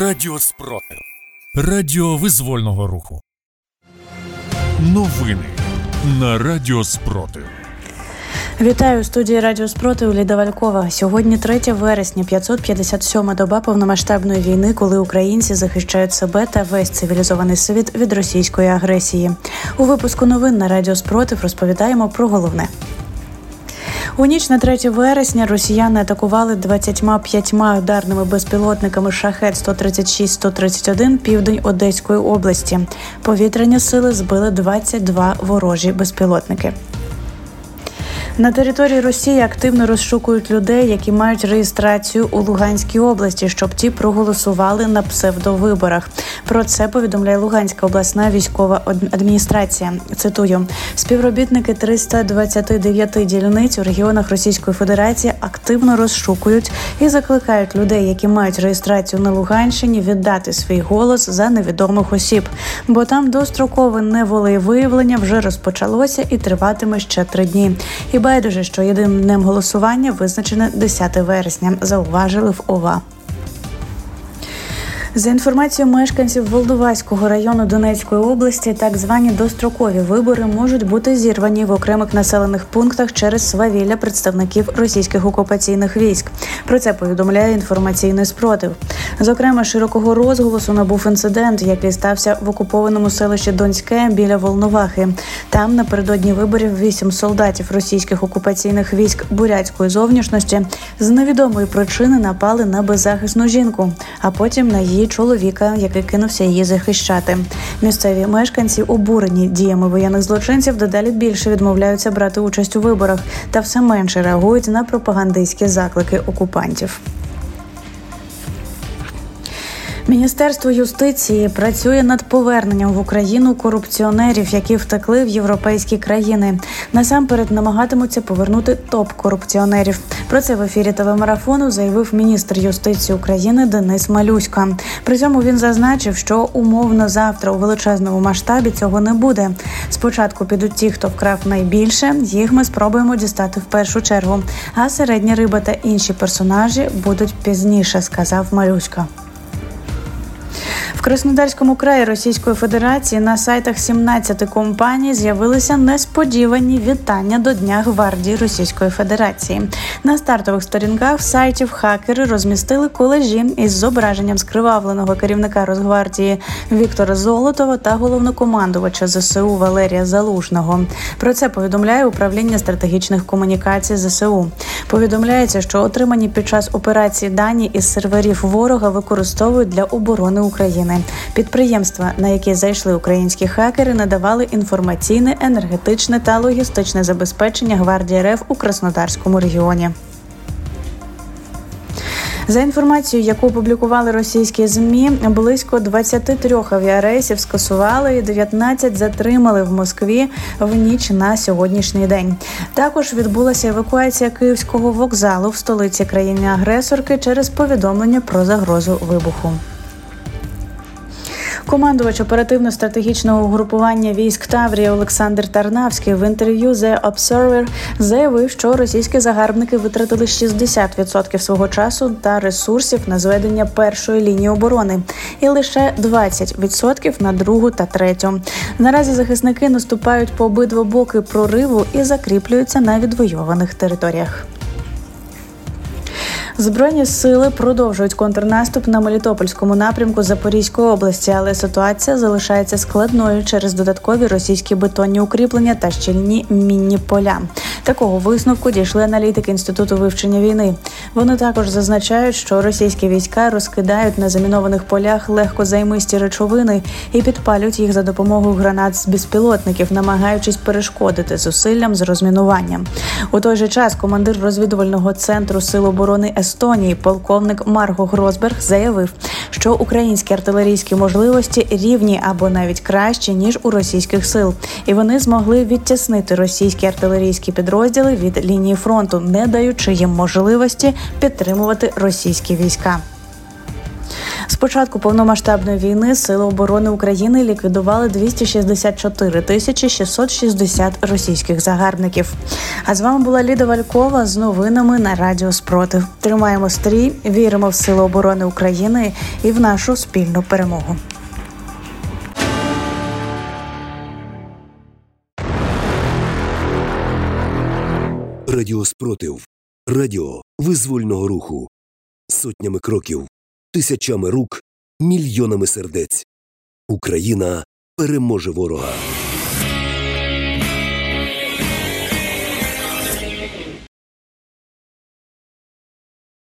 Радіо Спротив. Радіо визвольного руху. Новини на Радіо Спротив. Вітаю у студії Радіо Спротив Ліда Валькова. Сьогодні 3 вересня, 557 доба повномасштабної війни, коли українці захищають себе та весь цивілізований світ від російської агресії. У випуску новин на Радіо Спротив розповідаємо про головне. У ніч на 3 вересня росіяни атакували 25 ударними безпілотниками шахет 136-131 південь Одеської області. Повітряні сили збили 22 ворожі безпілотники. На території Росії активно розшукують людей, які мають реєстрацію у Луганській області, щоб ті проголосували на псевдовиборах. Про це повідомляє Луганська обласна військова адміністрація. Цитую співробітники 329 дільниць у регіонах Російської Федерації активно розшукують і закликають людей, які мають реєстрацію на Луганщині, віддати свій голос за невідомих осіб, бо там дострокове неволеєвиявлення вже розпочалося і триватиме ще три дні. І байдуже, що єдиним днем голосування визначене 10 вересня. Зауважили в ОВА. За інформацією мешканців Волдувайського району Донецької області, так звані дострокові вибори можуть бути зірвані в окремих населених пунктах через свавілля представників російських окупаційних військ. Про це повідомляє інформаційний спротив. Зокрема, широкого розголосу набув інцидент, який стався в окупованому селищі Донське біля Волновахи. Там напередодні виборів вісім солдатів російських окупаційних військ бурятської зовнішності з невідомої причини напали на беззахисну жінку, а потім на її чоловіка, який кинувся її захищати. Місцеві мешканці обурені діями воєнних злочинців дедалі більше відмовляються брати участь у виборах та все менше реагують на пропагандистські заклики окупантів. Міністерство юстиції працює над поверненням в Україну корупціонерів, які втекли в європейські країни. Насамперед намагатимуться повернути топ-корупціонерів. Про це в ефірі телемарафону заявив міністр юстиції України Денис Малюська. При цьому він зазначив, що умовно завтра у величезному масштабі цього не буде. Спочатку підуть ті, хто вкрав найбільше. Їх ми спробуємо дістати в першу чергу. А середня риба та інші персонажі будуть пізніше, сказав Малюська. В Краснодарському краї Російської Федерації на сайтах 17 компаній з'явилися несподівані вітання до Дня гвардії Російської Федерації. На стартових сторінках сайтів хакери розмістили колежі із зображенням скривавленого керівника Росгвардії Віктора Золотова та головнокомандувача ЗСУ Валерія Залужного. Про це повідомляє управління стратегічних комунікацій ЗСУ. Повідомляється, що отримані під час операції дані із серверів ворога використовують для оборони України. Підприємства, на які зайшли українські хакери, надавали інформаційне, енергетичне та логістичне забезпечення гвардії РФ у Краснодарському регіоні. За інформацією, яку опублікували російські змі, близько 23 авіарейсів скасували і 19 затримали в Москві в ніч на сьогоднішній день. Також відбулася евакуація київського вокзалу в столиці країни-агресорки через повідомлення про загрозу вибуху. Командувач оперативно-стратегічного угрупування військ Таврія Олександр Тарнавський в інтерв'ю The Observer заявив, що російські загарбники витратили 60% свого часу та ресурсів на зведення першої лінії оборони, і лише 20% на другу та третю. Наразі захисники наступають по обидва боки прориву і закріплюються на відвойованих територіях. Збройні сили продовжують контрнаступ на Мелітопольському напрямку Запорізької області, але ситуація залишається складною через додаткові російські бетонні укріплення та щільні мінні поля. Такого висновку дійшли аналітики інституту вивчення війни. Вони також зазначають, що російські війська розкидають на замінованих полях легкозаймисті речовини і підпалюють їх за допомогою гранат з безпілотників, намагаючись перешкодити зусиллям з розмінуванням. У той же час командир розвідувального центру сил оборони Естонії, полковник Марго Гросберг, заявив, що українські артилерійські можливості рівні або навіть кращі ніж у російських сил, і вони змогли відтіснити російські артилерійські підрозділи від лінії фронту, не даючи їм можливості підтримувати російські війська. З початку повномасштабної війни Сили оборони України ліквідували 264 тисячі 660 російських загарбників. А з вами була Ліда Валькова з новинами на Радіо Спротив. Тримаємо стрій, віримо в Сили оборони України і в нашу спільну перемогу. Радіо Спротив. Радіо визвольного руху. Сотнями кроків, тисячами рук, мільйонами сердець. Україна переможе ворога.